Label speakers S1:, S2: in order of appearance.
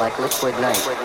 S1: like liquid night.